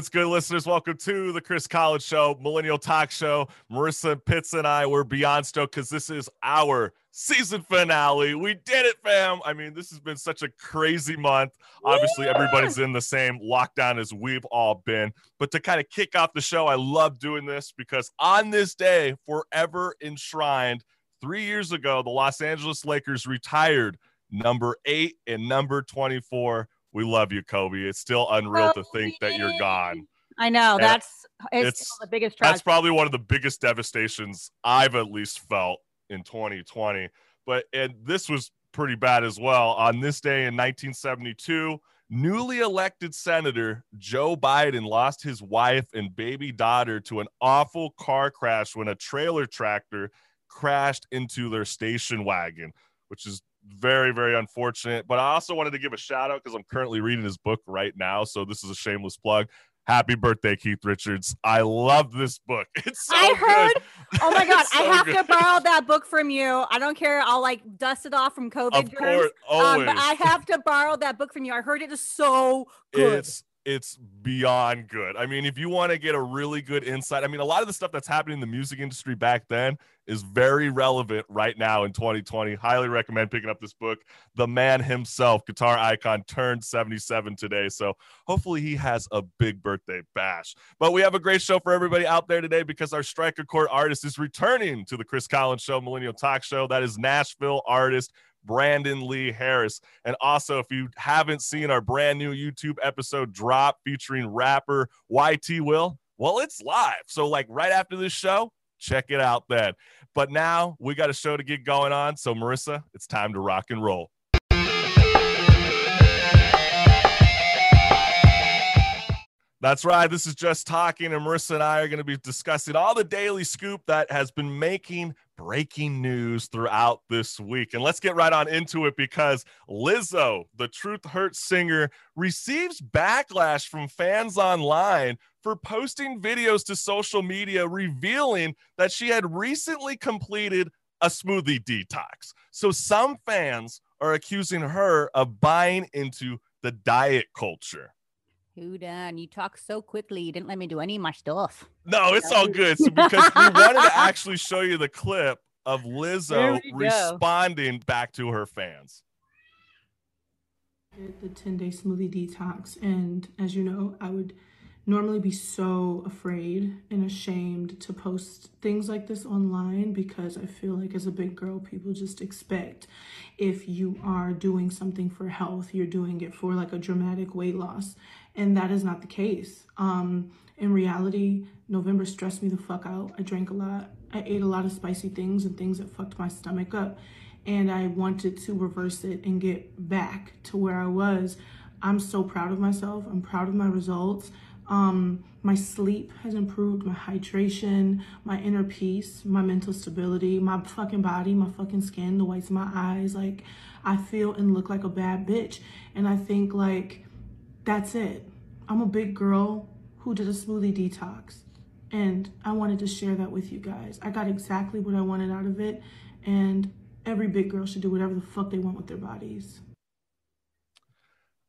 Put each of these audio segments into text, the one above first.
what's good, listeners? Welcome to the Chris Collins Show, Millennial Talk Show. Marissa Pitts and I were beyond stoked because this is our season finale. We did it, fam. I mean, this has been such a crazy month. Obviously, Yeah. everybody's in the same lockdown as we've all been. But to kind of kick off the show, I love doing this because on this day, forever enshrined, three years ago, the Los Angeles Lakers retired number eight and number 24. We love you, Kobe. It's still unreal to think that you're gone. I know And that's it's, it's- still the biggest That's probably one of the biggest devastations I've at least felt in 2020. But and this was pretty bad as well. On this day in 1972, newly elected Senator Joe Biden lost his wife and baby daughter to an awful car crash when a trailer tractor crashed into their station wagon, which is very, very unfortunate. But I also wanted to give a shout out because I'm currently reading his book right now. So this is a shameless plug. Happy birthday, Keith Richards. I love this book. It's so I good. heard. Oh my god, It's I have good. to borrow that book from you. I don't care. I'll like dust it off from COVID Of course. Um, but I have to borrow that book from you. I heard it is so good. It's it's beyond good. I mean, if you want to get a really good insight, I mean, a lot of the stuff that's happening in the music industry back then is very relevant right now in 2020. Highly recommend picking up this book. The man himself, guitar icon, turned 77 today. So hopefully he has a big birthday bash. But we have a great show for everybody out there today because our Strike a Chord artist is returning to the Chris Collins Show, Millennial Talk Show. That is Nashville artist Brandon Lee Harris. And also, if you haven't seen our brand new YouTube episode drop featuring rapper YT Will, well, it's live. So, like right after this show, check it out then. But now we got a show to get going on. So, Marissa, it's time to rock and roll. That's right. This is just talking, and Marissa and I are going to be discussing all the daily scoop that has been making breaking news throughout this week. And let's get right on into it because Lizzo, the Truth Hurts singer, receives backlash from fans online for posting videos to social media revealing that she had recently completed a smoothie detox. So some fans are accusing her of buying into the diet culture. Who done? You talk so quickly. You didn't let me do any of my stuff. No, it's all good. So because we wanted to actually show you the clip of There Lizzo we go. responding back to her fans. did the 10 day smoothie detox and as you know i would normally be so afraid and ashamed to post things like this online because i feel like as a big girl people just expect if you are doing something for health you're doing it for like a dramatic weight loss and that is not the case um in reality november stressed me the fuck out i drank a lot i ate a lot of spicy things and things that fucked my stomach up and I wanted to reverse it and get back to where I was. I'm so proud of myself. I'm proud of my results. Um, my sleep has improved, my hydration, my inner peace, my mental stability, my fucking body, my fucking skin, the whites of my eyes. Like, I feel and look like a bad bitch. And I think, like, that's it. I'm a big girl who did a smoothie detox. And I wanted to share that with you guys. I got exactly what I wanted out of it. And every big girl should do whatever the fuck they want with their bodies.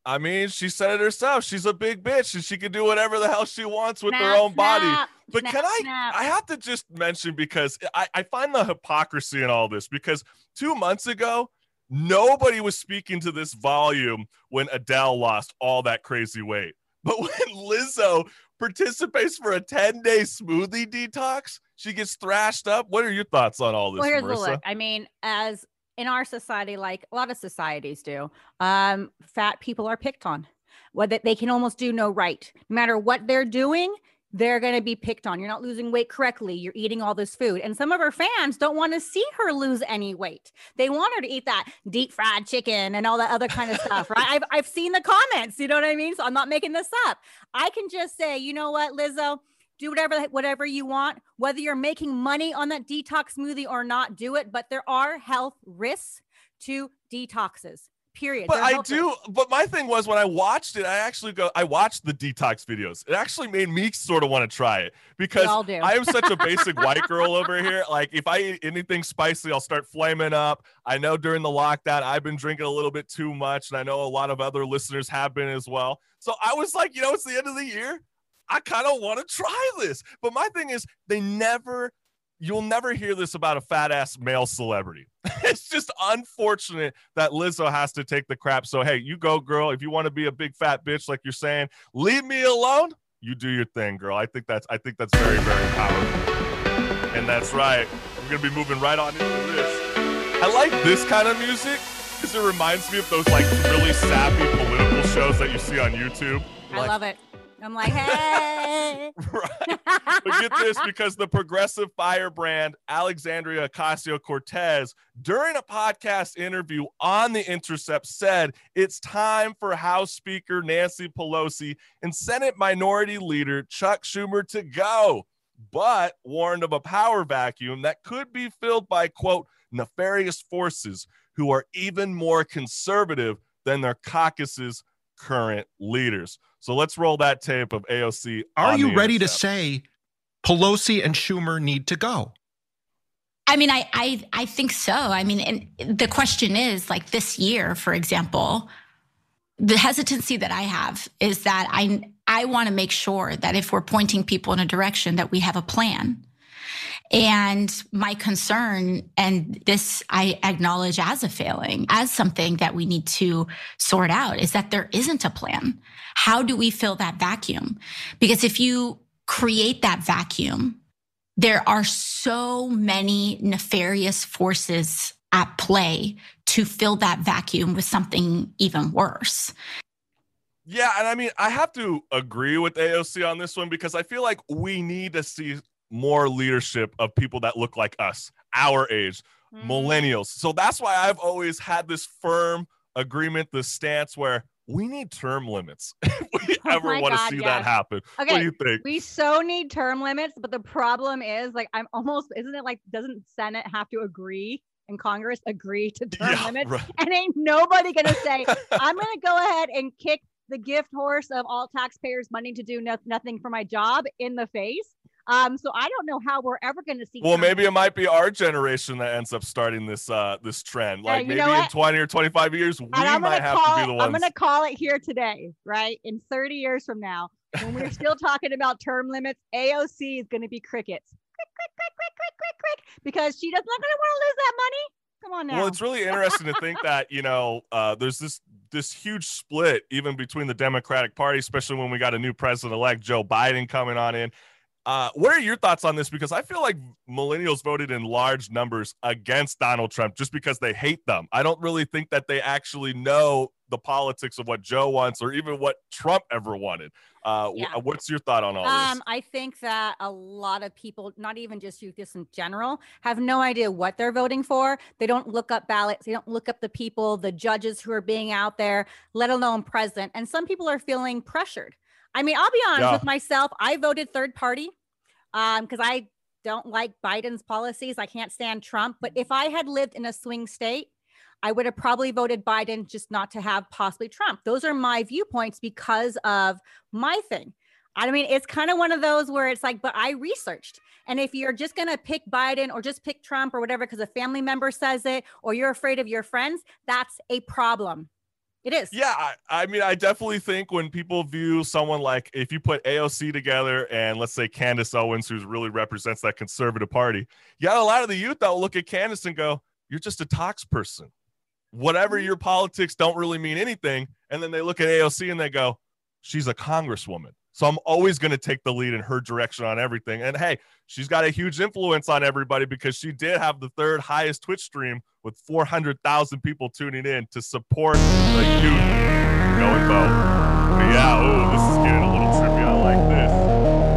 I mean, she said it herself. She's a big bitch and she can do whatever the hell she wants with her Snap, own body. But snap, can I snap. I have to just mention because I, I find the hypocrisy in all this because two months ago, nobody was speaking to this volume when Adele lost all that crazy weight. But when Lizzo participates for a 10-day smoothie detox, she gets thrashed up. What are your thoughts on all this, well, here's the look. I mean, as in our society, like a lot of societies do, um, fat people are picked on. What they can almost do no right. No matter what they're doing, they're going to be picked on. You're not losing weight correctly. You're eating all this food. And some of her fans don't want to see her lose any weight. They want her to eat that deep fried chicken and all that other kind of stuff, right? I've, I've seen the comments. You know what I mean? So I'm not making this up. I can just say, you know what, Lizzo? do whatever whatever you want whether you're making money on that detox smoothie or not do it but there are health risks to detoxes period But I do. But my thing was when I watched it, I actually go. I watched the detox videos. It actually made me sort of want to try it because. I am such a basic white girl over here. Like if I eat anything spicy, I'll start flaming up. I know during the lockdown, I've been drinking a little bit too much, and I know a lot of other listeners have been as well. So I was like, you know, it's the end of the year. I kind of want to try this. But my thing is, they never, you'll never hear this about a fat ass male celebrity. it's just unfortunate that Lizzo has to take the crap. So, hey, you go, girl. If you want to be a big fat bitch, like you're saying, leave me alone. You do your thing, girl. I think that's, I think that's very, very powerful. And that's right. We're going to be moving right on into this. I like this kind of music because it reminds me of those like really sappy political shows that you see on YouTube. I Like, love it. I'm like, hey. right. But get this because the progressive firebrand Alexandria Ocasio Cortez, during a podcast interview on The Intercept, said it's time for House Speaker Nancy Pelosi and Senate Minority Leader Chuck Schumer to go, but warned of a power vacuum that could be filled by, quote, nefarious forces who are even more conservative than their caucus's current leaders. So let's roll that tape of AOC. Are you The ready to say Pelosi and Schumer need to go? I mean, I, I, I think so. I mean, and the question is like this year, for example, the hesitancy that I have is that I, I want to make sure that if we're pointing people in a direction, that we have a plan. And my concern, and this I acknowledge as a failing, as something that we need to sort out, is that there isn't a plan. How do we fill that vacuum? Because if you create that vacuum, there are so many nefarious forces at play to fill that vacuum with something even worse. Yeah, and I mean, I have to agree with AOC on this one because I feel like we need to see more leadership of people that look like us, our age, Mm. millennials. So that's why I've always had this firm agreement, this stance where we need term limits if we Oh ever want to see yes. that happen. What do you think? we so need term limits, but the problem is like I'm almost isn't it like doesn't Senate have to agree and Congress agree to term Yeah, limits? right. And ain't nobody gonna say, I'm gonna go ahead and kick the gift horse of all taxpayers' money to do no- nothing for my job in the face. Um, so I don't know how we're ever gonna see. Well, maybe it might be our generation that ends up starting this uh this trend. Like you maybe in 20 or 25 years, we might have to it, be the I'm gonna call it here today, right? In 30 years from now, when we're still talking about term limits, AOC is gonna be crickets. Crick, crick, crick, crick, crick, crick, crick, because she does not gonna want to lose that money. Come on now. Well, it's really interesting to think that you know uh, there's this this huge split even between the Democratic Party, especially when we got a new president-elect Joe Biden coming on in. Uh, what are your thoughts on this? Because I feel like millennials voted in large numbers against Donald Trump just because they hate them. I don't really think that they actually know the politics of what Joe wants or even what Trump ever wanted. Uh, Yeah. what's your thought on all this? Um, I think that a lot of people, not even just youth, just in general, have no idea what they're voting for. They don't look up ballots. They don't look up the people, the judges who are being out there, let alone president. And some people are feeling pressured. I mean, I'll be honest Yeah. with myself. I voted third party um, because I don't like Biden's policies. I can't stand Trump. But if I had lived in a swing state, I would have probably voted Biden just not to have possibly Trump. Those are my viewpoints because of my thing. I mean, it's kind of one of those where it's like, but I researched. And if you're just going to pick Biden or just pick Trump or whatever, because a family member says it, or you're afraid of your friends, that's a problem. It is. Yeah, I, I mean, I definitely think when people view someone like if you put AOC together and let's say Candace Owens, who really represents that conservative party, you got a lot of the youth that will look at Candace and go, "You're just a talks person. Whatever Mm-hmm. your politics don't really mean anything." And then they look at AOC and they go, "She's a congresswoman." So I'm always going to take the lead in her direction on everything. And hey, she's got a huge influence on everybody because she did have the third highest Twitch stream with 400,000 people tuning in to support the youth. Go and vote. Yeah, ooh, this is getting a little trippy. I like this.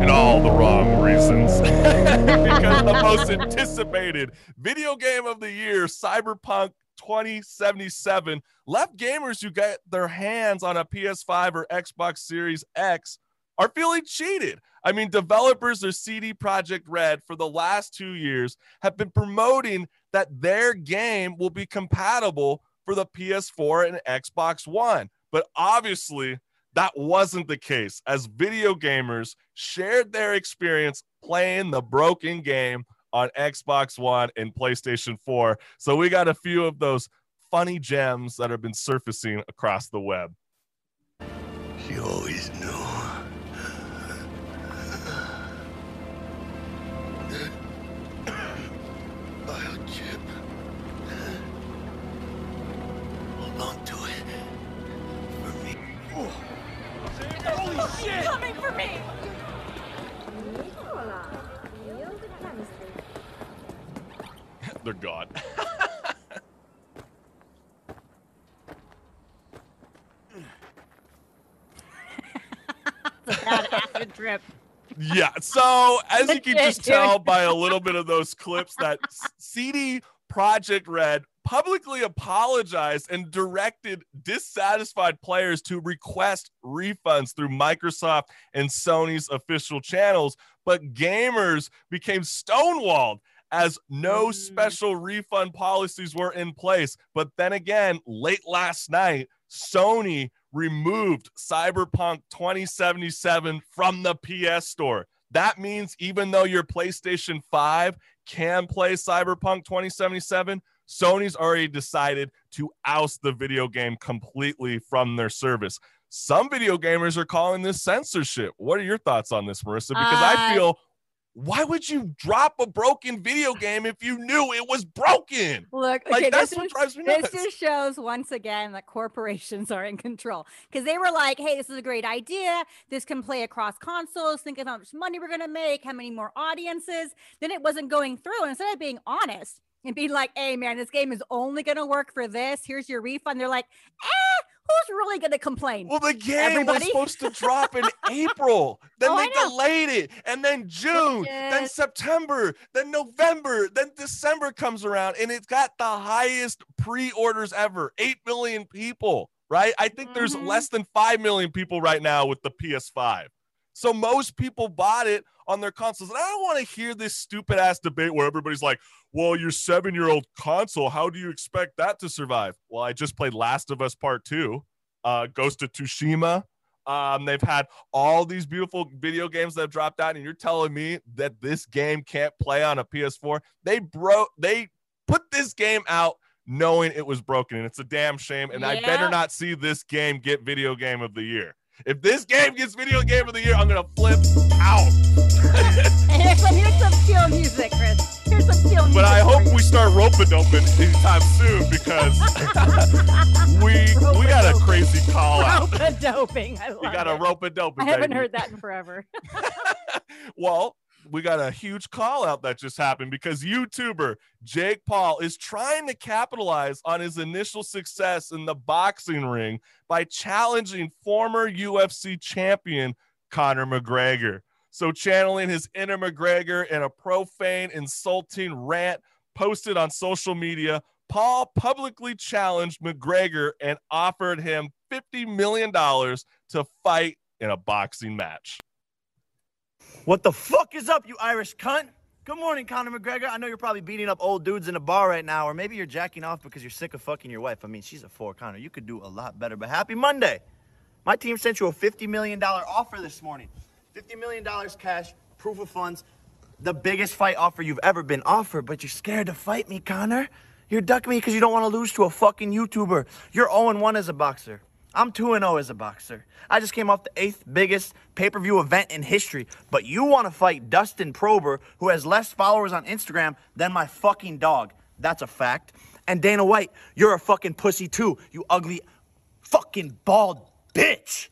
And all the wrong reasons. because the most anticipated video game of the year, Cyberpunk 2077, left gamers who get their hands on a PS5 or Xbox Series X are feeling cheated. I mean, developers or CD Projekt Red for the last two years have been promoting that their game will be compatible for the PS4 and Xbox One. But obviously, that wasn't the case as video gamers shared their experience playing the broken game on Xbox One and PlayStation 4. So we got a few of those funny gems that have been surfacing across the web. Always. me. They're gone. Bad acid trip. Yeah. So as you can just tell by a little bit of those clips that CD Projekt Red publicly apologized and directed dissatisfied players to request refunds through Microsoft and Sony's official channels, but gamers became stonewalled as no Mm. special refund policies were in place. But then again, late last night, Sony removed Cyberpunk 2077 from the PS Store. That means even though your PlayStation 5 can play Cyberpunk 2077, Sony's already decided to oust the video game completely from their service. Some video gamers are calling this censorship. What are your thoughts on this, Marissa? Because I Uh, feel why would you drop a broken video game if you knew it was broken? Look, Like okay, that's this what is drives me this just shows once again that corporations are in control because they were like, "Hey, this is a great idea. This can play across consoles. Think of how much money we're gonna make, how many more audiences." Then it wasn't going through, and instead of being honest and being like, "Hey, man, this game is only gonna work for this. Here's your refund," they're like, "Eh, who's really gonna complain?" Well, the game Everybody? was supposed to drop in April. Then Oh, they delayed it. And then June, then September, then November, then December comes around and it's got the highest pre-orders ever. 8 million people, right? I think there's Mhm. less than 5 million people right now with the PS5. So most people bought it on their consoles. And I don't want to hear this stupid ass debate where everybody's like, well, your seven year old console, how do you expect that to survive? Well, I just played Last of Us Part 2, uh, Ghost of Tsushima. Um, they've had all these beautiful video games that have dropped out, and you're telling me that this game can't play on a PS4? They broke, they put this game out knowing it was broken, and it's a damn shame. And I better not see this game get video game of the year. If this game gets video game of the year, I'm gonna flip out. Here's some, here's some chill music, Chris. Here's some chill music. But I hope you. we start rope a doping anytime soon because we we got a crazy call out. Rope doping. I love We got a rope doping. I haven't heard that in forever. well, we got a huge call out that just happened because YouTuber Jake Paul is trying to capitalize on his initial success in the boxing ring by challenging former UFC champion Conor McGregor. So, channeling his inner McGregor in a profane, insulting rant posted on social media, Paul publicly challenged McGregor and offered him $50 million to fight in a boxing match. What the fuck is up, you Irish cunt? Good morning, Conor McGregor. I know you're probably beating up old dudes in a bar right now, or maybe you're jacking off because you're sick of fucking your wife. I mean, she's a four, Conor. You could do a lot better, but happy Monday. My team sent you a $50 million offer this morning. $50 million cash, proof of funds, the biggest fight offer you've ever been offered, but you're scared to fight me, Connor. You're ducking me because you don't want to lose to a fucking YouTuber. You're 0 1 as a boxer. I'm 2 0 as a boxer. I just came off the eighth biggest pay per view event in history, but you want to fight Dustin Poirier, who has less followers on Instagram than my fucking dog. That's a fact. And Dana White, you're a fucking pussy too, you ugly fucking bald bitch.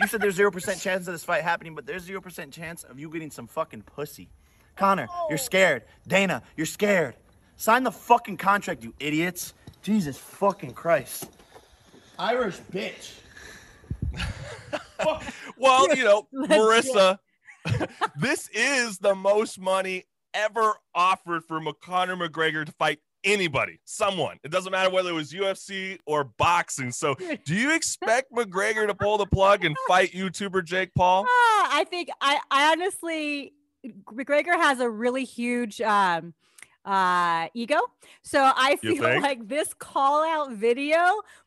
You said there's 0% chance of this fight happening, but there's 0% chance of you getting some fucking pussy. Connor, you're scared. Dana, you're scared. Sign the fucking contract, you idiots. Jesus fucking Christ. Irish bitch. Well, you know, Marissa, this is the most money ever offered for Conor McGregor to fight anybody, someone. It doesn't matter whether it was UFC or boxing. So, do you expect McGregor to pull the plug and fight YouTuber Jake Paul? Ah, I think I, I honestly McGregor has a really huge um uh ego. So I feel like this call out video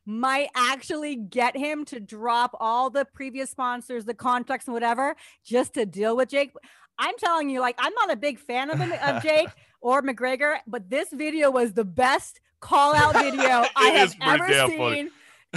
might actually get him to drop all the previous sponsors, the contracts and whatever, just to deal with Jake. I'm telling you, like, I'm not a big fan of, of Jake or McGregor, but this video was the best call out video I have ever seen. funny.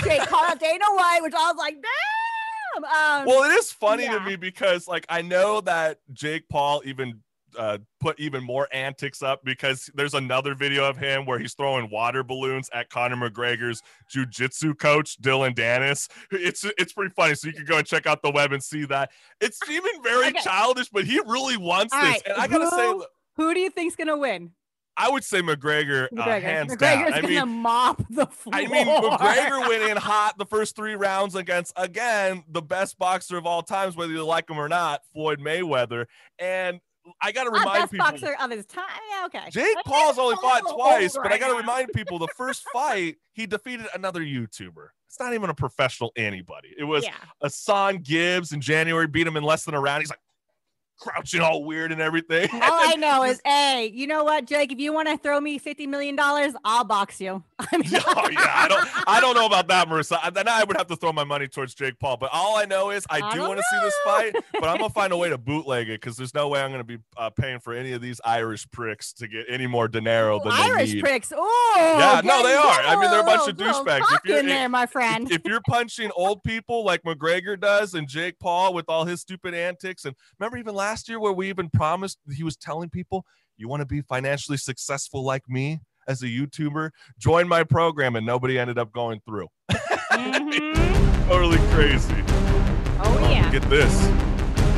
Jake call out Dana White, which I was like, damn. Um, Well, it is funny yeah. to me because, like, I know that Jake Paul even uh, put even more antics up because there's another video of him where he's throwing water balloons at Conor McGregor's jujitsu coach Dillon Danis. It's it's pretty funny, so you can go and check out the web and see that. It's even very Okay. childish, but he really wants All this, right, and I gotta say, who- who do you think's gonna win? I would say McGregor, uh, McGregor. hands McGregor's down. I mean, mop the floor. I mean, McGregor went in hot the first three rounds against again the best boxer of all times, whether you like him or not, Floyd Mayweather. And I got to remind best people. boxer of his time. Yeah, okay. Jake Paul's only fought twice, but I got to remind people the first fight he defeated another YouTuber. It's not even a professional anybody. It was Yeah. AnEsonGib in January, beat him in less than a round. He's like crouching all weird and everything. All I know is, hey, you know what, Jake? If you want to throw me fifty million dollars, I'll box you. I mean, oh yeah, I don't, I don't know about that, Marissa. I- Then I would have to throw my money towards Jake Paul. But all I know is I I do want to see this fight, but I'm gonna find a way to bootleg it because there's no way I'm gonna be uh, paying for any of these Irish pricks to get any more dinero than Irish they need. pricks. Oh, Yeah, no, they are. I mean, they're a bunch of douchebags. If you're- in there, my friend. if you're punching old people like McGregor does and Jake Paul with all his stupid antics, and remember even last year where we even promised he was telling people, you want to be financially successful like me as a YouTuber, join my program, and nobody ended up going through. Mhm. Totally crazy. Oh Oh, yeah. Get this.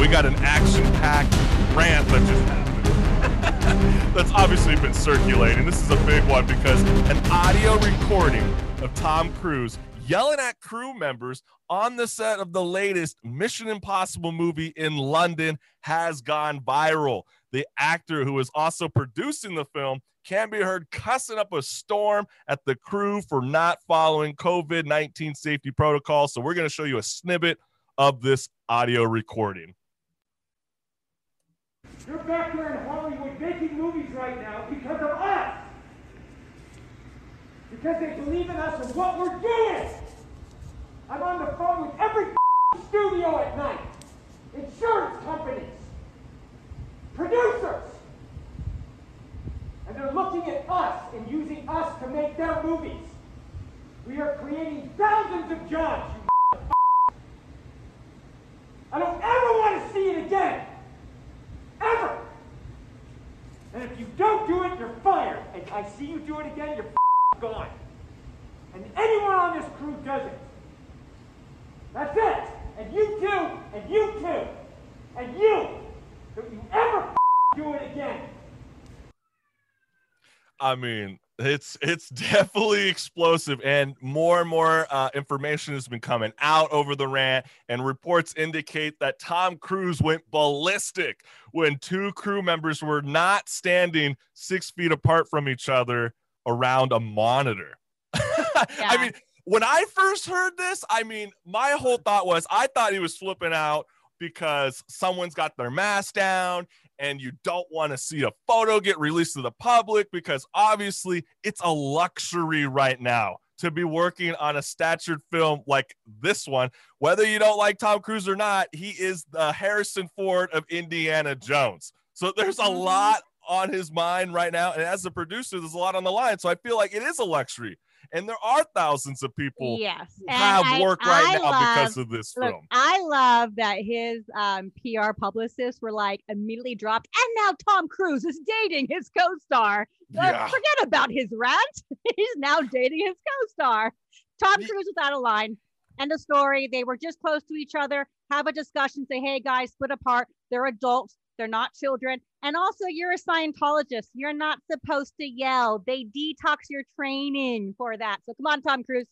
We got an action-packed rant that just happened. That's obviously been circulating. This is a big one because an audio recording of Tom Cruise yelling at crew members on the set of the latest Mission Impossible movie in London has gone viral. The actor who is also producing the film can be heard cussing up a storm at the crew for not following COVID 19 safety protocols. So, we're going to show you a snippet of this audio recording. You're back there in Hollywood making movies right now because of us. Because they believe in us and what we're doing. I'm on the phone with every studio at night. Insurance companies. Producers. And they're looking at us and using us to make their movies. We are creating thousands of jobs, you I don't ever want to see it again. Ever! And if you don't do it, you're fired. And I see you do it again, you're gone. And anyone on this crew does it. That's it. And you too, and you too, and you. Don't you ever do it again. I mean, it's it's definitely explosive, and more and more uh, information has been coming out over the rant, and reports indicate that Tom Cruise went ballistic when two crew members were not standing six feet apart from each other around a monitor. I mean, when I first heard this, I mean, my whole thought was I thought he was flipping out because someone's got their mask down and you don't want to see a photo get released to the public because obviously it's a luxury right now to be working on a statured film like this one. Whether you don't like Tom Cruise or not, he is the Harrison Ford of Indiana Jones. So there's a Mhm. lot on his mind right now. And as a producer, there's a lot on the line. So I feel like it is a luxury. And there are thousands of people Yes. who And have I- work right I now love- because of this Look, film. I love that his um, PR publicists were like immediately dropped, and now Tom Cruise is dating his co-star. Uh, Forget about his rant. He's now dating his co-star. Tom Cruise without a line. End of story. They were just close to each other. Have a discussion. Say, hey guys, split apart. They're adults. They're not children. And also, you're a Scientologist. You're not supposed to yell. They detox your training for that. So come on, Tom Cruise.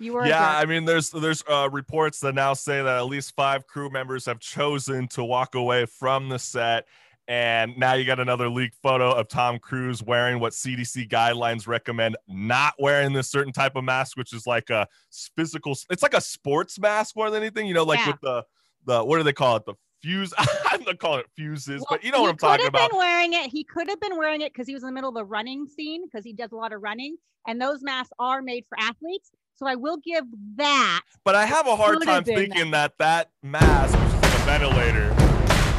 You were yeah. I mean, there's there's uh, reports that now say that at least five crew members have chosen to walk away from the set, and now you got another leaked photo of Tom Cruise wearing what CDC guidelines recommend not wearing this certain type of mask, which is like a physical. It's like a sports mask more than anything, you know, like Yeah. with the the what do they call it, the fuse? I'm not calling it fuses, Well, but you know what I'm talking about. He could have been wearing it. He could have been wearing it because he was in the middle of a running scene because he does a lot of running, and those masks are made for athletes. So I will give that. But I have a hard time thinking that that mask, which is like a ventilator,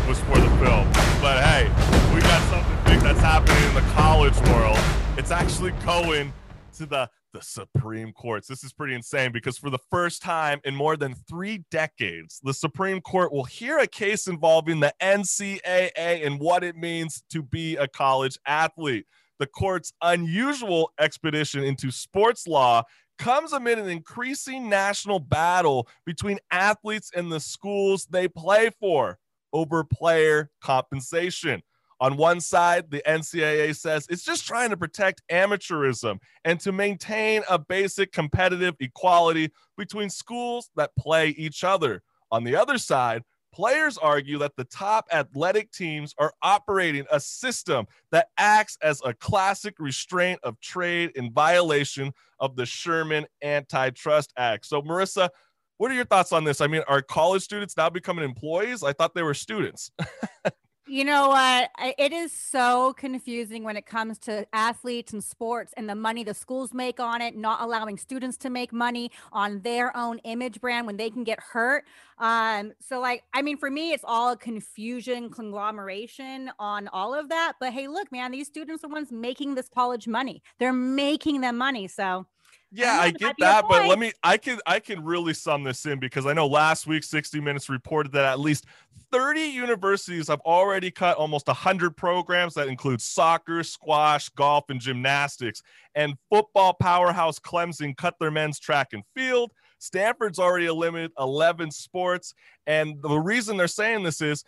was for the film. But hey, we got something big that's happening in the college world. It's actually going to the the Supreme Courts. This is pretty insane because for the first time in more than three decades, the Supreme Court will hear a case involving the NCAA and what it means to be a college athlete. The court's unusual expedition into sports law comes amid an increasing national battle between athletes and the schools they play for over player compensation. On one side, the NCAA says it's just trying to protect amateurism and to maintain a basic competitive equality between schools that play each other. On the other side, players argue that the top athletic teams are operating a system that acts as a classic restraint of trade in violation of the Sherman Antitrust Act. So, Marissa, what are your thoughts on this? I mean, are college students now becoming employees? I thought they were students. You know what? It is so confusing when it comes to athletes and sports and the money the schools make on it, not allowing students to make money on their own image brand when they can get hurt. Um, so like, I mean, for me, it's all a confusion, conglomeration on all of that. But hey, look, man, these students are the ones making this college money. They're making them money. So Yeah, I get might be a that, but let me I can I can really sum this in because I know last week 60 Minutes reported that at least 30 universities have already cut almost 100 programs that include soccer, squash, golf, and gymnastics. And football powerhouse Clemson cut their men's track and field. Stanford's already eliminated 11 sports. And the reason they're saying this is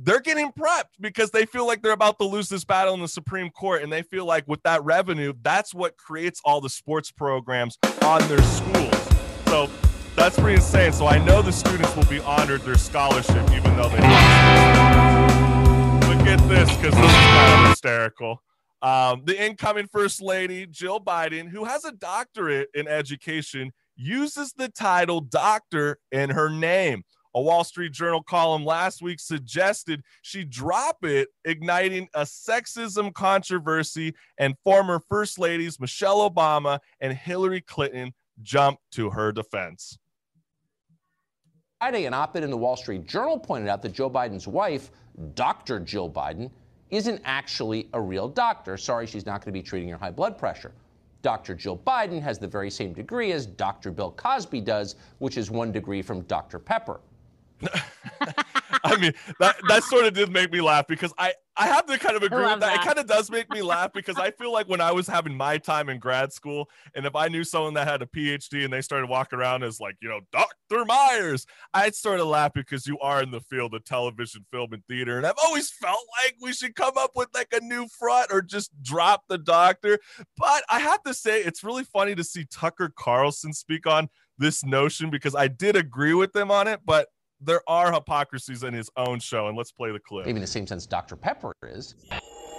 they're getting prepped because they feel like they're about to lose this battle in the Supreme Court. And they feel like with that revenue, that's what creates all the sports programs on their schools. So that's pretty insane. So I know the students will be honored their scholarship, even though they. But get this, because this is kind of hysterical. Um, the incoming first lady, Jill Biden, who has a doctorate in education, uses the title doctor in her name. A Wall Street Journal column last week suggested she drop it, igniting a sexism controversy, and former First Ladies Michelle Obama and Hillary Clinton jumped to her defense. Friday, an op ed in the Wall Street Journal pointed out that Joe Biden's wife, Dr. Jill Biden, isn't actually a real doctor. Sorry, she's not going to be treating your high blood pressure. Dr. Jill Biden has the very same degree as Dr. Bill Cosby does, which is one degree from Dr. Pepper. I mean, that that sort of did make me laugh because I I have to kind of agree with that. It kind of does make me laugh because I feel like when I was having my time in grad school, and if I knew someone that had a PhD and they started walking around as like you know Dr. Myers, I'd sort of laugh because you are in the field of television, film, and theater, and I've always felt like we should come up with like a new front or just drop the doctor. But I have to say, it's really funny to see Tucker Carlson speak on this notion because I did agree with them on it, but there are hypocrisies in his own show, and let's play the clip. Maybe in the same sense Dr. Pepper is.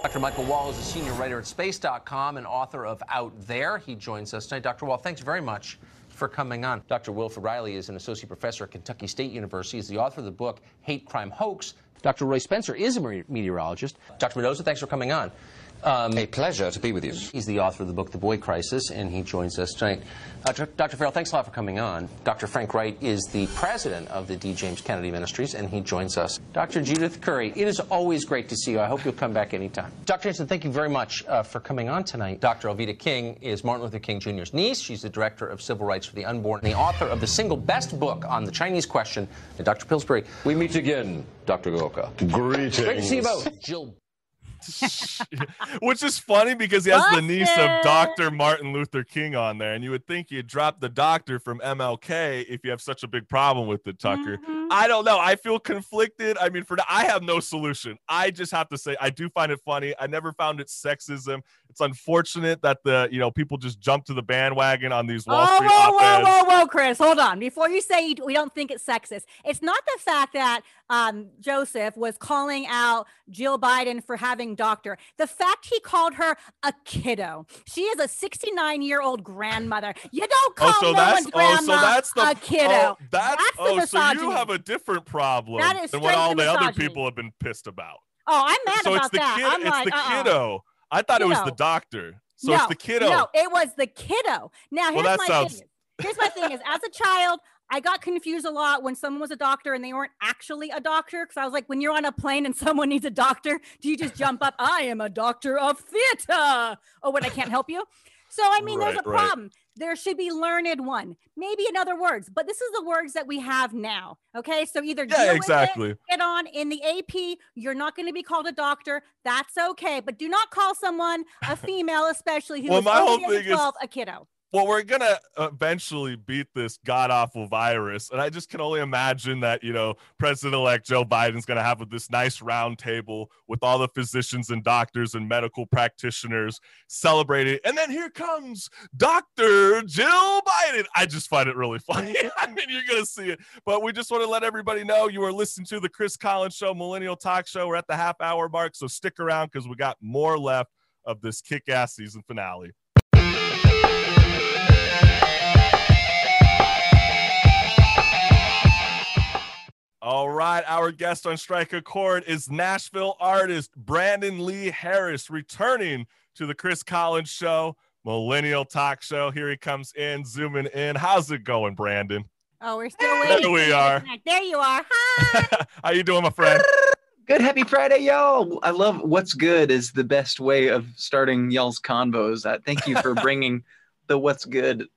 Dr. Michael Wall is a senior writer at space.com and author of Out There. He joins us tonight. Dr. Wall, thanks very much for coming on. Dr. Wilfred Reilly is an associate professor at Kentucky State University. He's the author of the book Hate Crime Hoax. Dr. Roy Spencer is a meteorologist. Dr. Mendoza, thanks for coming on. Um, A pleasure to be with you. He's the author of the book The Boy Crisis, and he joins us tonight. Uh, Dr. Dr. Farrell, thanks a lot for coming on. Dr. Frank Wright is the president of the D. James Kennedy Ministries, and he joins us. Dr. Judith Curry, it is always great to see you. I hope you'll come back anytime. Dr. Jensen, thank you very much uh, for coming on tonight. Dr. Alveda King is Martin Luther King Jr.'s niece. She's the director of civil rights for the unborn and the author of the single best book on the Chinese question. And Dr. Pillsbury, We meet again, Dr. Gorka. Greetings. great to see you both. Jill Which is funny because he has the niece of Dr. Martin Luther King on there, and you would think you'd drop the doctor from MLK if you have such a big problem with it, Tucker. Mhm. I don't know. I feel conflicted. I mean, for I have no solution. I just have to say I do find it funny. I never found it sexism. It's unfortunate that the you know people just jump to the bandwagon on these Wall oh, Street whoa, whoa, op-eds. whoa, whoa, Chris, hold on. Before you say we don't think it's sexist, it's not the fact that um, Joseph was calling out Jill Biden for having doctor. The fact he called her a kiddo. She is a 69 year old grandmother. You don't call Oh, so no that's one's oh, so that's the a kiddo. Oh, that's, That's the oh, so you have a different problem than what all the other people have been pissed about. oh, I'm mad so about it's the that. kid. I'm it's like, the uh-uh. kiddo. I thought it was the doctor. So no, it's the kiddo. No, it was the kiddo. Now here's that my sounds- thing. Here's my thing is as a child, I got confused a lot when someone was a doctor and they weren't actually a doctor. Cause I was like, when you're on a plane and someone needs a doctor, do you just jump up? I am a doctor of theater. Oh, what I can't help you. So I mean, there's a right. problem. There should be learned one, maybe in other words, but this is the words that we have now. Okay, so either deal yeah, with it, exactly. get on in the AP. You're not going to be called a doctor. That's okay, but do not call someone a female, especially who Well, is my whole thing is- 12, a kiddo. Well, we're gonna eventually beat this god awful virus, and I just can only imagine that you know President-elect Joe Biden's gonna have this nice round table with all the physicians and doctors and medical practitioners celebrating, and then here comes Doctor Jill Biden. I just find it really funny. I mean, you're gonna see it, but we just want to let everybody know you are listening to the Chris Collins Show, Millennial Talk Show. We're at the half hour mark, so stick around because we got more left of this kick-ass season finale. All right, our guest on Strike a Chord is Nashville artist Brandon Lee Harris, returning to the Chris Collins Show, Millennial Talk Show. Here he comes in, zooming in. How's it going, Brandon? Oh, we're still waiting. There we are. There you are. Hi. How you doing, my friend? Good, happy Friday, y'all! I love what's good is the best way of starting y'all's convos. Uh, thank you for bringing the what's good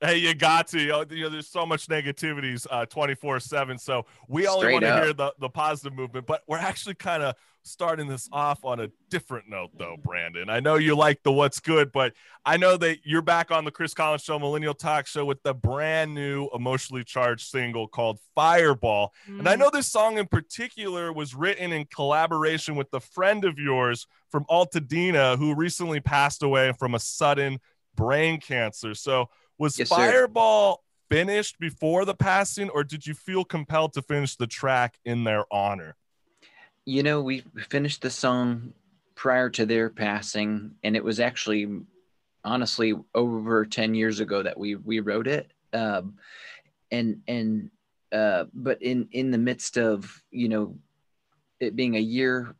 Hey, you got to. You know, there's so much negativities uh 24/7. So we only want to hear the the positive movement, but we're actually kind of starting this off on a different note though, Brandon. I know you like the what's good, but I know that you're back on the Chris Collins show, Millennial Talk show with the brand new emotionally charged single called Fireball. Mm. And I mm. know this song in particular was written in collaboration with a friend of yours from Altadena who recently passed away from a sudden brain cancer. So was yes, Fireball sir. finished before the passing, or did you feel compelled to finish the track in their honor? You know, we finished the song prior to their passing, and it was actually, honestly, over ten years ago that we we wrote it. Um, and and uh, but in in the midst of you know it being a year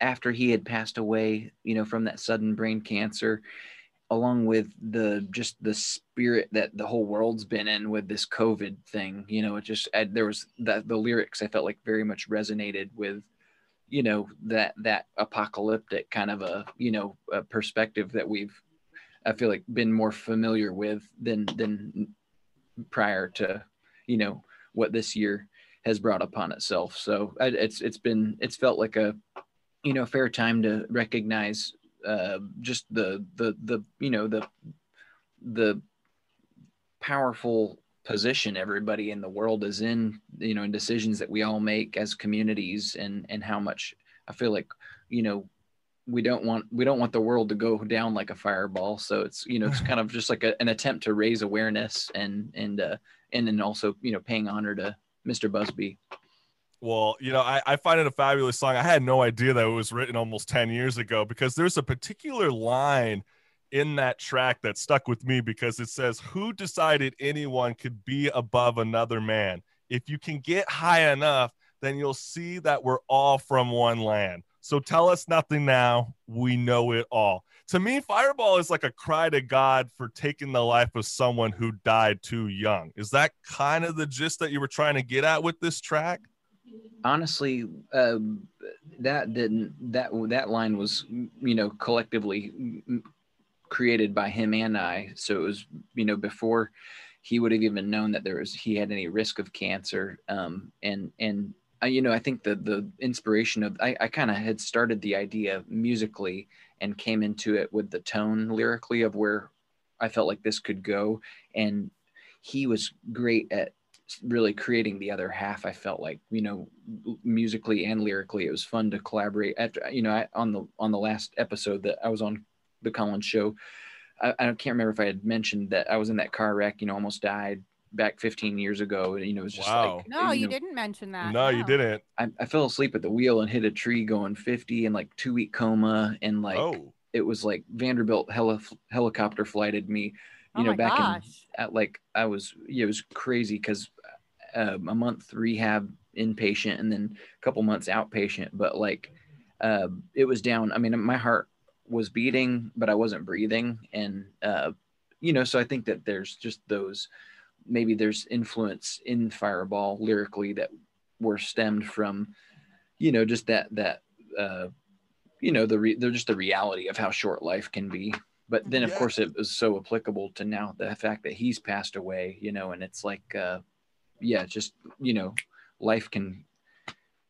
after he had passed away, you know, from that sudden brain cancer, along with the just the spirit that the whole world's been in with this covid thing you know it just I, there was that the lyrics i felt like very much resonated with you know that that apocalyptic kind of a you know a perspective that we've i feel like been more familiar with than than prior to you know what this year has brought upon itself. So it's it's been it's felt like a you know fair time to recognize uh, just the the the you know the the powerful position everybody in the world is in you know in decisions that we all make as communities and and how much i feel like you know we don't want we don't want the world to go down like a fireball. So it's you know it's kind of just like a, an attempt to raise awareness and and uh and then also you know paying honor to mr busby well, you know, I, I find it a fabulous song. I had no idea that it was written almost 10 years ago because there's a particular line in that track that stuck with me because it says, Who decided anyone could be above another man? If you can get high enough, then you'll see that we're all from one land. So tell us nothing now. We know it all. To me, Fireball is like a cry to God for taking the life of someone who died too young. Is that kind of the gist that you were trying to get at with this track? Honestly uh, that didn't that that line was you know collectively created by him and i. So it was you know before he would have even known that there was he had any risk of cancer. Um, and and uh, you know i think the the inspiration of i, I kind of had started the idea musically and came into it with the tone lyrically of where i felt like this could go. And he was great at really creating the other half i felt like you know musically and lyrically it was fun to collaborate after you know I, on the on the last episode that i was on the collins show I, I can't remember if i had mentioned that i was in that car wreck you know almost died back 15 years ago and you know it was just wow. like no you, you know, didn't mention that no, no. you didn't I, I, fell asleep at the wheel and hit a tree going 50 and like two week coma and like oh. it was like vanderbilt heli- helicopter flighted me you oh know back gosh. in at like i was yeah, it was crazy because um, a month rehab inpatient and then a couple months outpatient. But like uh, it was down. I mean, my heart was beating, but I wasn't breathing. And, uh, you know, so I think that there's just those, maybe there's influence in Fireball lyrically that were stemmed from, you know, just that, that, uh, you know, the, re- they're just the reality of how short life can be. But then, of yeah. course, it was so applicable to now the fact that he's passed away, you know, and it's like, uh, yeah, just you know, life can.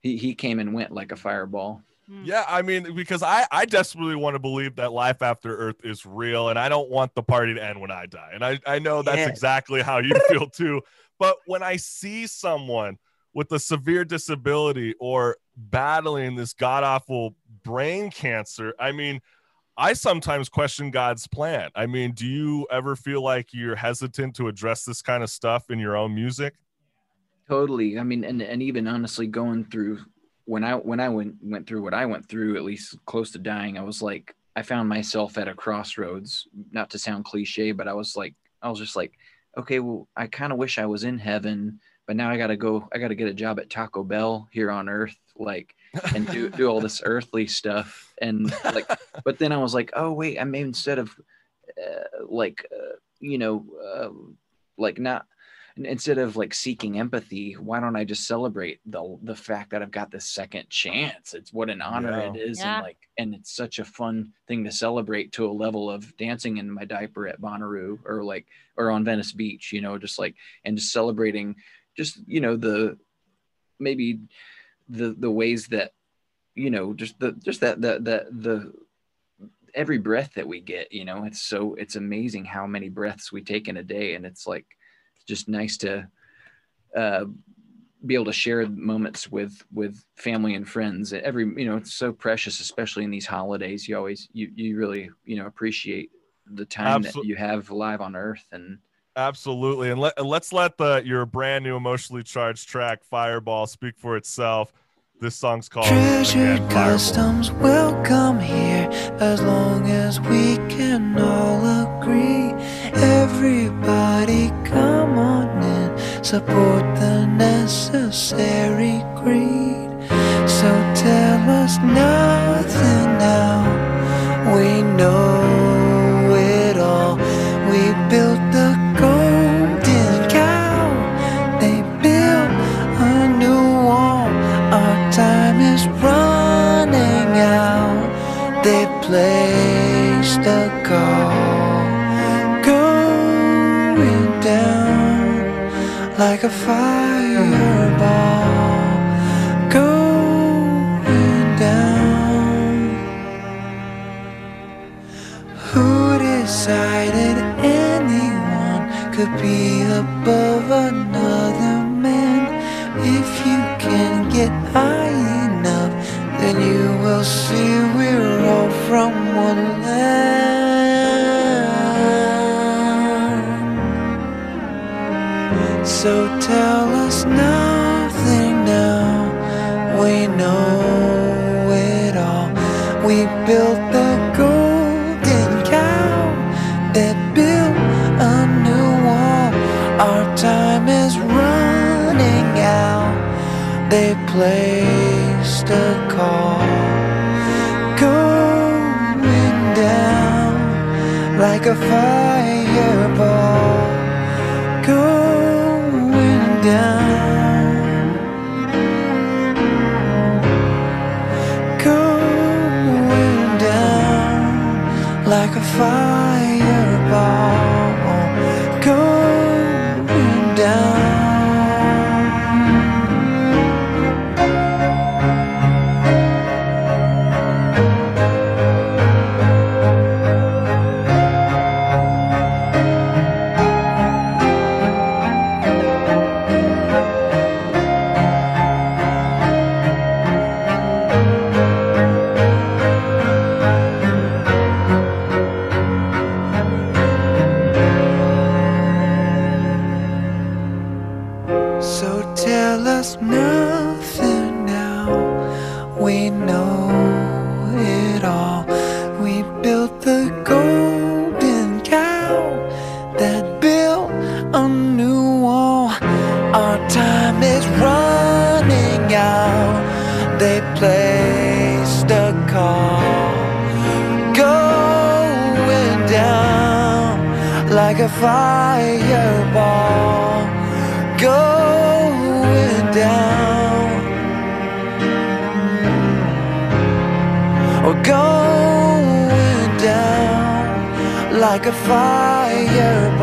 He he came and went like a fireball. Hmm. Yeah, I mean, because I I desperately want to believe that life after Earth is real, and I don't want the party to end when I die. And I I know that's Yeah. exactly how you feel too. But when I see someone with a severe disability or battling this god awful brain cancer, I mean, I sometimes question God's plan. I mean, do you ever feel like you're hesitant to address this kind of stuff in your own music? Totally. I mean, and and even honestly, going through when I when I went went through what I went through, at least close to dying, I was like, I found myself at a crossroads. Not to sound cliche, but I was like, I was just like, okay, well, I kind of wish I was in heaven, but now I got to go. I got to get a job at Taco Bell here on Earth, like, and do do all this earthly stuff, and like, but then I was like, oh wait, I mean, instead of uh, like, uh, you know, uh, like not instead of like seeking empathy why don't i just celebrate the the fact that i've got this second chance it's what an honor Yeah. it is Yeah. and like and it's such a fun thing to celebrate to a level of dancing in my diaper at Bonnaroo or like or on Venice Beach you know just like and just celebrating just you know the maybe the the ways that you know just the just that the the the every breath that we get you know it's so it's amazing how many breaths we take in a day and it's like just nice to uh, be able to share moments with with family and friends every you know it's so precious especially in these holidays you always you you really you know appreciate the time Absol- that you have alive on earth and Absolutely. And, let, let's let the your brand new emotionally charged track Fireball speak for itself. This song's called Treasured again, customs will come here as long as we can all agree. Everybody come on in, support the necessary greed. So tell us nothing now. We know like a fireball. Going down. Who decided anyone could be above another man? If you can get high enough, then you will see we're all from one land. So tell us nothing now. We know it all. We built the golden cow that built a new wall. Our time is running out. They placed a call going down like a fireball going down like a fireball Our time is running out. They placed a call. Going down like a fireball. Going down. Or going down like a fireball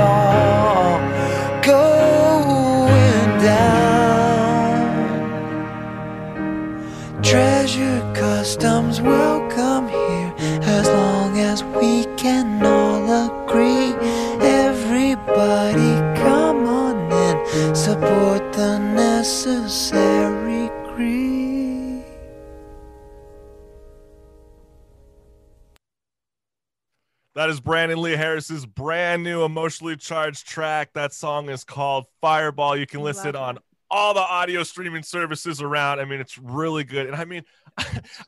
down treasure cause systems welcome here as long as we can all agree. Everybody, come on in, support the necessary greed. That is Brandon Lee Harris's brand new emotionally charged track. That song is called Fireball. You can listen it on all the audio streaming services around. I mean, it's really good. And I mean,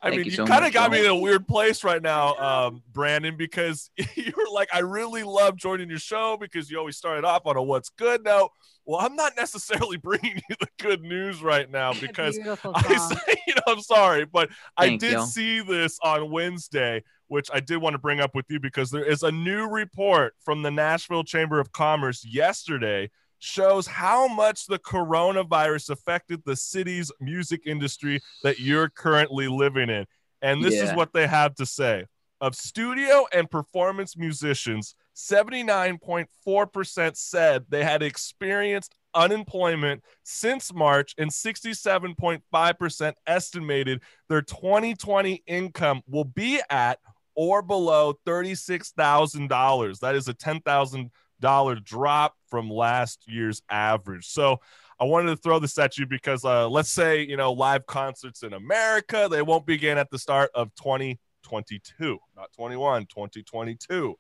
I mean, you you, so kind of got me in a weird place right now, um, Brandon, because you were like, I really love joining your show because you always started off on a what's good note. Well, I'm not necessarily bringing you the good news right now because I say, you know, I'm sorry, but I did you. see this on Wednesday, which I did want to bring up with you because there is a new report from the Nashville Chamber of Commerce yesterday shows how much the coronavirus affected the city's music industry that you're currently living in. And this is what they have to say. Of studio and performance musicians, 79.4% said they had experienced unemployment since March, and 67.5% estimated their 2020 income will be at or below $36,000. That is a $10,000 drop from last year's average. So I wanted to throw this at you because uh, let's say, you know, live concerts in America, they won't begin at the start of 2022, not 21, 2022.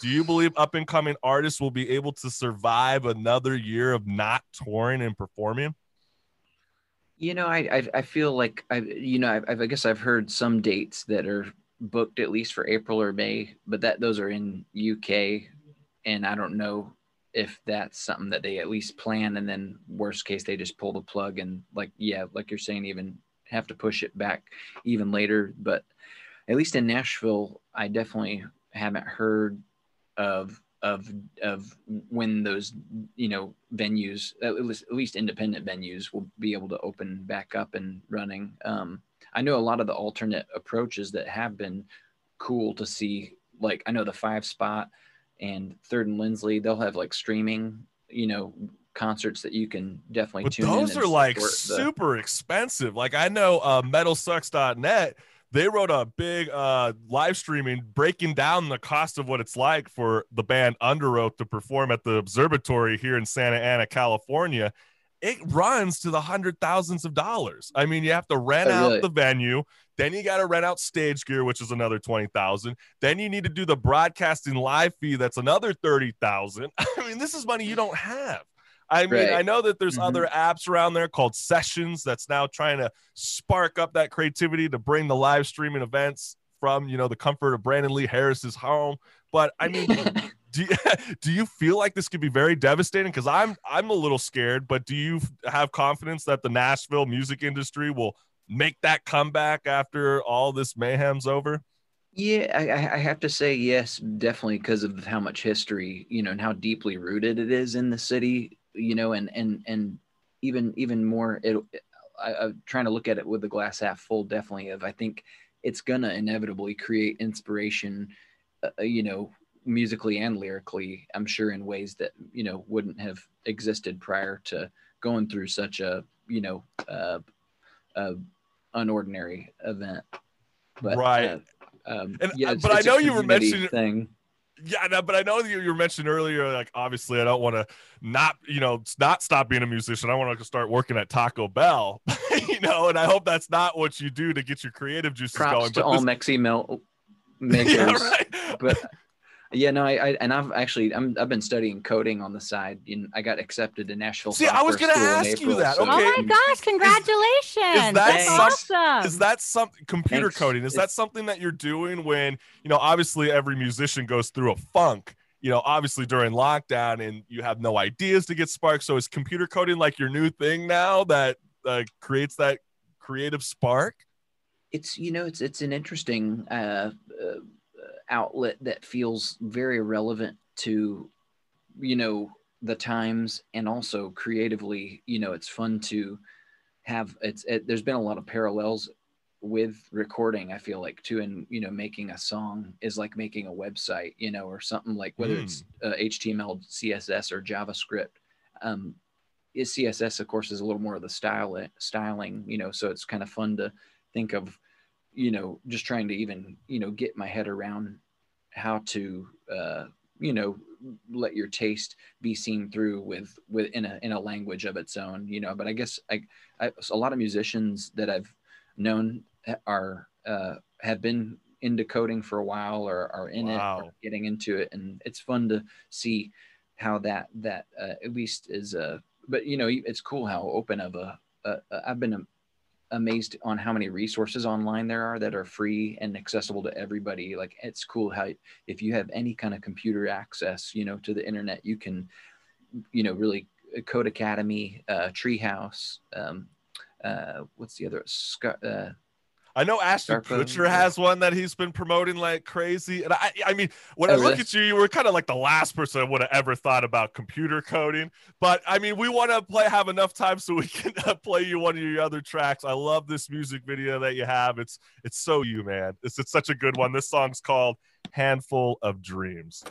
Do you believe up and coming artists will be able to survive another year of not touring and performing? You know, I I, I feel like I you know I, I guess I've heard some dates that are booked at least for April or May, but that those are in UK, and I don't know if that's something that they at least plan, and then worst case they just pull the plug and like yeah, like you're saying, even have to push it back even later. But at least in Nashville, I definitely haven't heard of of of when those you know venues at least, at least independent venues will be able to open back up and running um i know a lot of the alternate approaches that have been cool to see like i know the five spot and third and lindsley they'll have like streaming you know concerts that you can definitely But tune in those are like the- super expensive. Like I know uh, metalsucks.net, they wrote a big uh, live streaming breaking down the cost of what it's like for the band Underoath to perform at the observatory here in Santa Ana, California. It runs to the hundred thousands of dollars. I mean, you have to rent Oh, out really? the venue, then you got to rent out stage gear, which is another twenty thousand. Then you need to do the broadcasting live fee, that's another thirty thousand. I mean, this is money you don't have. I mean, Right. I know that there's Mhm. other apps around there called Sessions that's now trying to spark up that creativity to bring the live streaming events from you know the comfort of Brandon Lee Harris's home. But I mean, do you, do you feel like this could be very devastating? Because I'm I'm a little scared. But do you have confidence that the Nashville music industry will make that comeback after all this mayhem's over? Yeah, I, I have to say yes, definitely because of how much history, you know, and how deeply rooted it is in the city, you know, and and and even even more, it. I, I'm trying to look at it with the glass half full. Definitely, of I think it's gonna inevitably create inspiration, uh, you know, musically and lyrically. I'm sure in ways that you know wouldn't have existed prior to going through such a you know uh, uh, unordinary event. But, Right. uh, um, And, yeah, uh, it's- but I it's a know you were mentioning- thing. Yeah, I but I know you, you were mentioning earlier, like obviously I don't want to not, you know, not stop being a musician. I want to start working at Taco Bell, you know, and I hope that's not what you do to get your creative juices Props going. to But all this- Mexi melt makers. yeah, right. But yeah, no, I, I and I've actually I'm I've been studying coding on the side. And I got accepted to Nashville. See, I was gonna School in ask you April, that. so- Okay. Oh my gosh, congratulations. Is that That's some- awesome. Is that some computer Thanks. coding? Is that something that you're doing when, you know, obviously every musician goes through a funk, you know, obviously during lockdown and you have no ideas to get sparked. So is computer coding like your new thing now that uh, creates that creative spark? it's you know it's it's an interesting uh, uh, outlet that feels very relevant to you know the times and also creatively you know it's fun to have it's it, there's been a lot of parallels with recording i feel like too and you know making a song is like making a website you know or something like whether it's uh, html css or javascript. Um is css of course is a little more of the style styling you know so it's kind of fun to think of you know, just trying to even, you know, get my head around how to, uh, you know, let your taste be seen through with with in a in a language of its own you know but i guess i, I a lot of musicians that i've known are uh, have been into coding for a while or are in Wow. it or getting into it and it's fun to see how that that uh, at least is uh but you know it's cool how open of a, a, a i've been amazed on how many resources online there are that are free and accessible to everybody like it's cool how if you have any kind of computer access you know to the internet you can you know really Codecademy uh treehouse um uh what's the other uh I know Ashton Starfo, Kutcher yeah. has one that he's been promoting like crazy. And I, I mean, when I Oh, look really? at you, you were kind of like the last person I would have ever thought about computer coding. But I mean, we want to play, have enough time so we can uh, play you one of your other tracks. I love this music video that you have. It's, it's so you, man. It's, it's such a good one. This song's called "Handful of Dreams."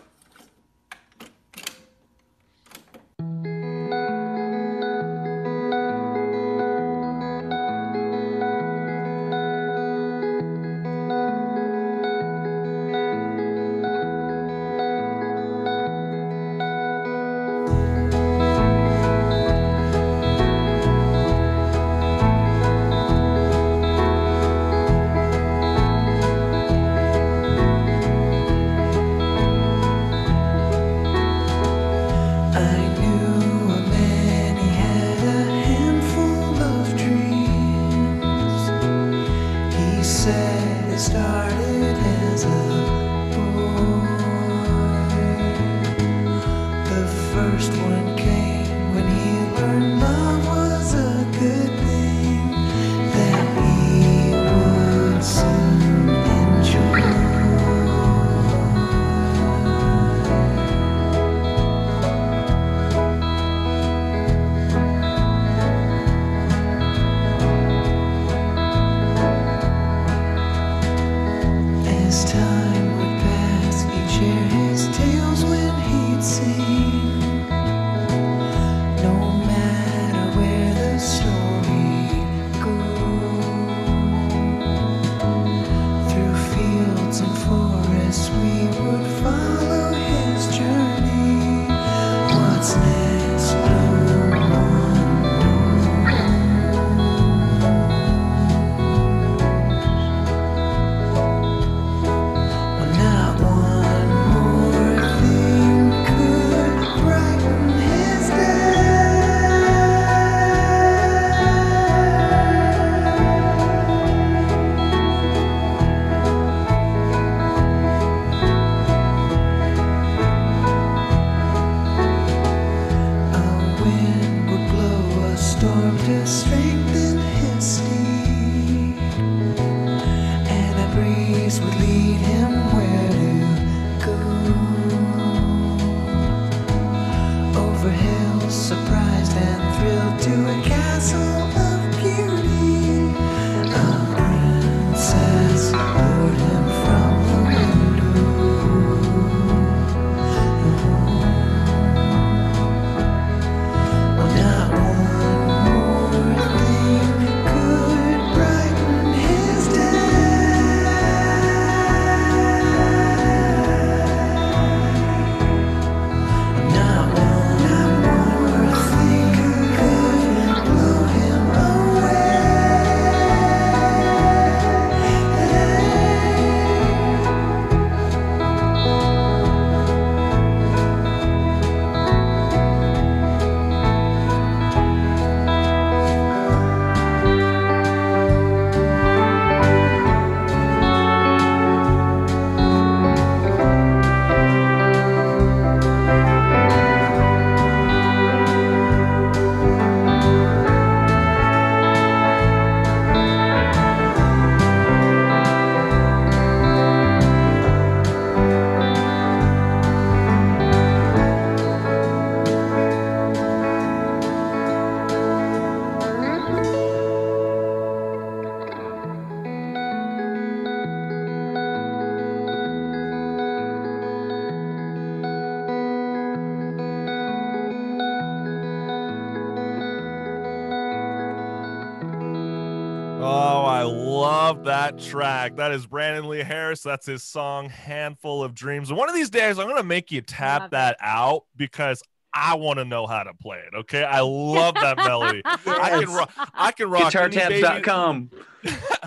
That track. That is Brandon Lee Harris. That's his song "Handful of Dreams." One of these days, I'm gonna make you tap Love that out because I want to know how to play it. Okay, I love that melody. I can Yes. rock. I can rock. any baby- GuitarTabs.com.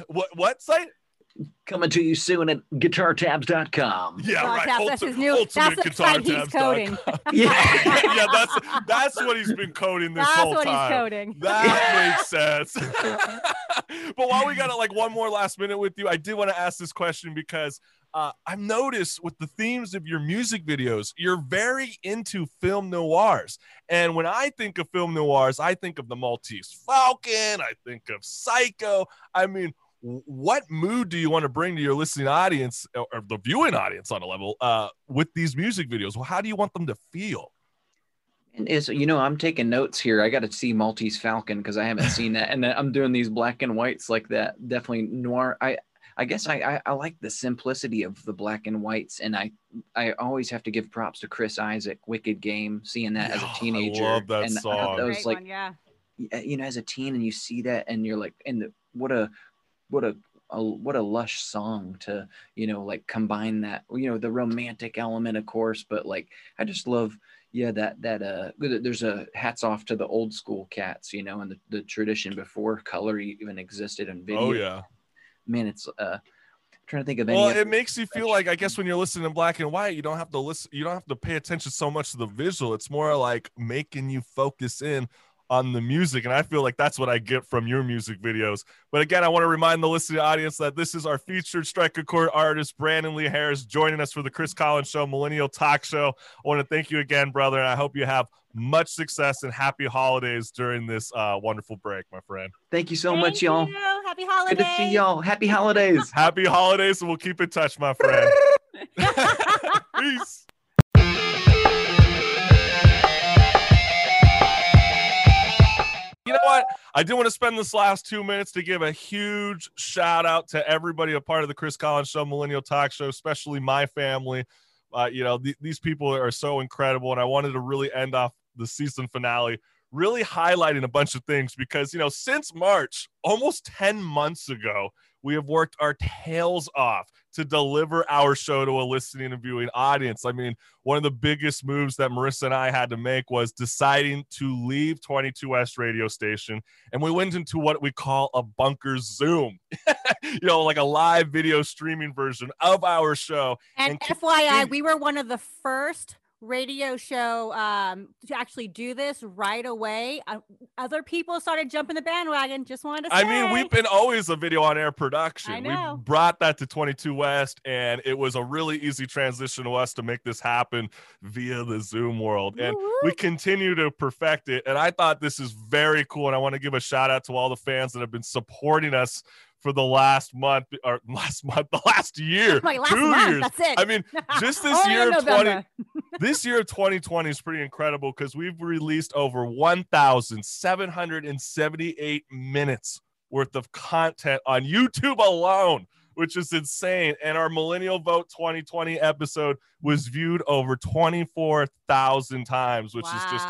What what site? Coming to you soon at GuitarTabs.com. Yeah, Guitar right. tabs, that's his new. That's ultimate the site he's coding. Yeah. yeah, that's that's what he's been coding this That's whole what he's time. coding. That makes sense. but while we got it like one more last minute with you, I did want to ask this question because uh, I've noticed with the themes of your music videos, you're very into film noirs. And when I think of film noirs, I think of the Maltese Falcon, I think of Psycho. I mean, w- what mood do you want to bring to your listening audience or, or the viewing audience on a level uh, with these music videos? Well, how do you want them to feel? And is you know I'm taking notes here. I got to see Maltese Falcon because I haven't seen that, and I'm doing these black and whites like that. Definitely noir. I I guess I, I I like the simplicity of the black and whites, and I I always have to give props to Chris Isaak, Wicked Game, seeing that as a a I teenager. love that and I song. thought that was like one, yeah. you know as a teen and you see that and you're like and the, what a what a, a what a lush song to you know like combine that you know the romantic element of course but like i just love yeah that that uh there's a hats off to the old school cats you know and the, the tradition before color even existed in video Oh yeah. man it's uh I'm trying to think of any Well, it makes you feel like I guess when you're listening in black and white, you don't have to listen, you don't have to pay attention so much to the visual. It's more like making you focus in on the music. And I feel like that's what I get from your music videos. But again, I want to remind the listening audience that this is our featured strike chord artist, Brandon Lee Harris, joining us for the Chris Collins Show, Millennial Talk Show. I want to thank you again, brother. And I hope you have much success and happy holidays during this uh, wonderful break, my friend. thank you so Thank much y'all you. Happy holidays. good to see y'all happy holidays Happy holidays, and we'll keep in touch, my friend. Peace. You know what? I did want to spend this last two minutes to give a huge shout out to everybody a part of the Chris Collins Show, Millennial Talk Show, especially my family. Uh, you know, th- these people are so incredible, and I wanted to really end off the season finale really highlighting a bunch of things because you know since March, almost ten months ago, we have worked our tails off to deliver our show to a listening and viewing audience. I mean, one of the biggest moves that Marissa and I had to make was deciding to leave 22S radio station and we went into what we call a bunker Zoom. you know, like a live video streaming version of our show. And, And FYI, we were one of the first radio show um, to actually do this right away. Uh, other people started jumping the bandwagon. Just wanted to say. I mean, we've been always a video on air production. We brought that to 22 West, and it was a really easy transition to us to make this happen via the Zoom world. And Woo we continue to perfect it. And I thought this is very cool. And I want to give a shout out to all the fans that have been supporting us for the last month or last month, the last year, Like last two month, years. that's it. I mean, just this year of 20, this year of 2020 is pretty incredible because we've released over 1,778 minutes worth of content on YouTube alone, which is insane. And our Millennial Vote 2020 episode was viewed over 24,000 times, which is just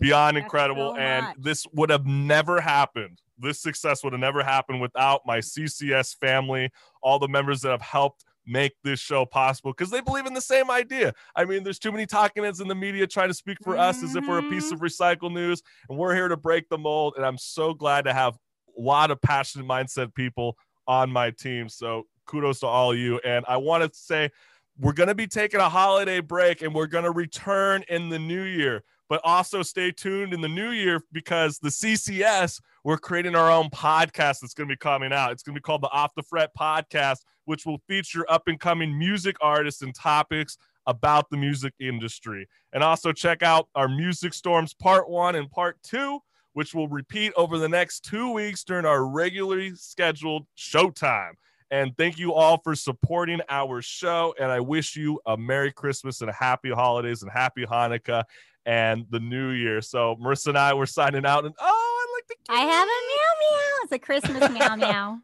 beyond That's incredible. so and this would have never happened. This success would have never happened without my CCS family, all the members that have helped make this show possible because they believe in the same idea. I mean, there's too many talking heads in the media trying to speak for us as if we're a piece mm-hmm. of recycled news, and we're here to break the mold. And I'm so glad to have a lot of passionate mindset people on my team. So kudos to all of you. And I want to say we're going to be taking a holiday break and we're going to return in the new year. But also stay tuned in the new year because the CCS, we're creating our own podcast that's going to be coming out. It's going to be called the Off the Fret Podcast, which will feature up and coming music artists and topics about the music industry. And also check out our Music Storms Part One and Part Two, which will repeat over the next two weeks during our regularly scheduled showtime. And thank you all for supporting our show. And I wish you a Merry Christmas and a Happy Holidays and Happy Hanukkah and the New Year. So Marissa and I were signing out. And oh, I like the I have a meow meow. It's a Christmas meow meow.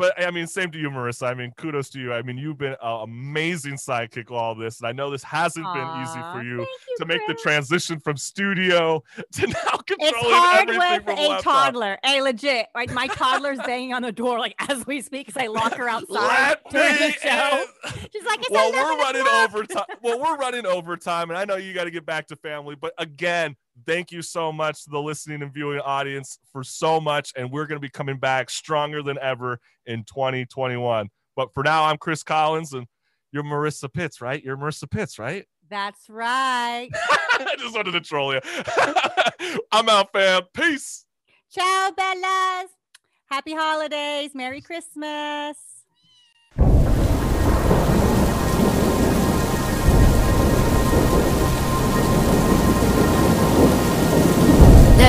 But I mean, same to you, Marissa. I mean, kudos to you. I mean, you've been an amazing sidekick all this, and I know this hasn't been easy for you, you, to make the transition from studio to now controlling It's hard with a laptop. toddler. Hey, legit. Right, my toddler's banging on the door like as we speak because I lock her outside Let during the show. She's like, well, we're running overtime. Well, we're running overtime, and I know you got to get back to family. But again, thank you so much to the listening and viewing audience for so much, and we're going to be coming back stronger than ever in 2021. But for now, I'm Chris Collins, and you're Marissa Pitts, right? You're Marissa Pitts, right? That's right. I just wanted to troll you. I'm out, fam. Peace. Ciao, Bellas. Happy holidays. Merry Christmas.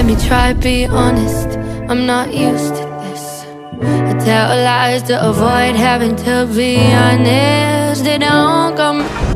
Let me try be honest. I'm not used to this. I tell lies to avoid having to be honest. They don't come.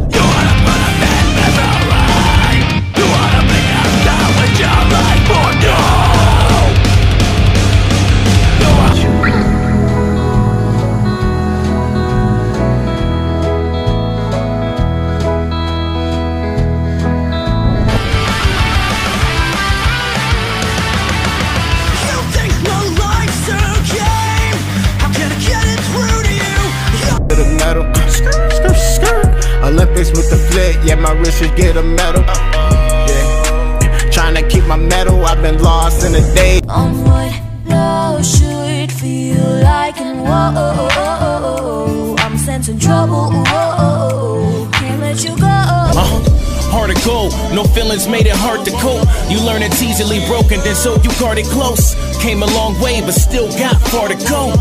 It's easily broken, then so you guard it close. Came a long way, but still got far to go.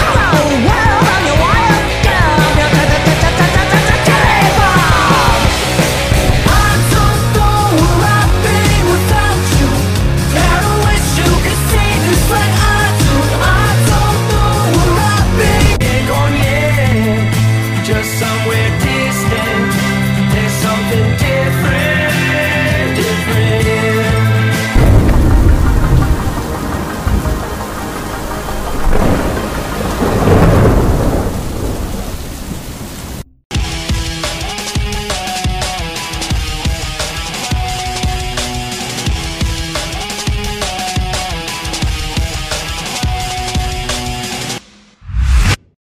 Hello, world.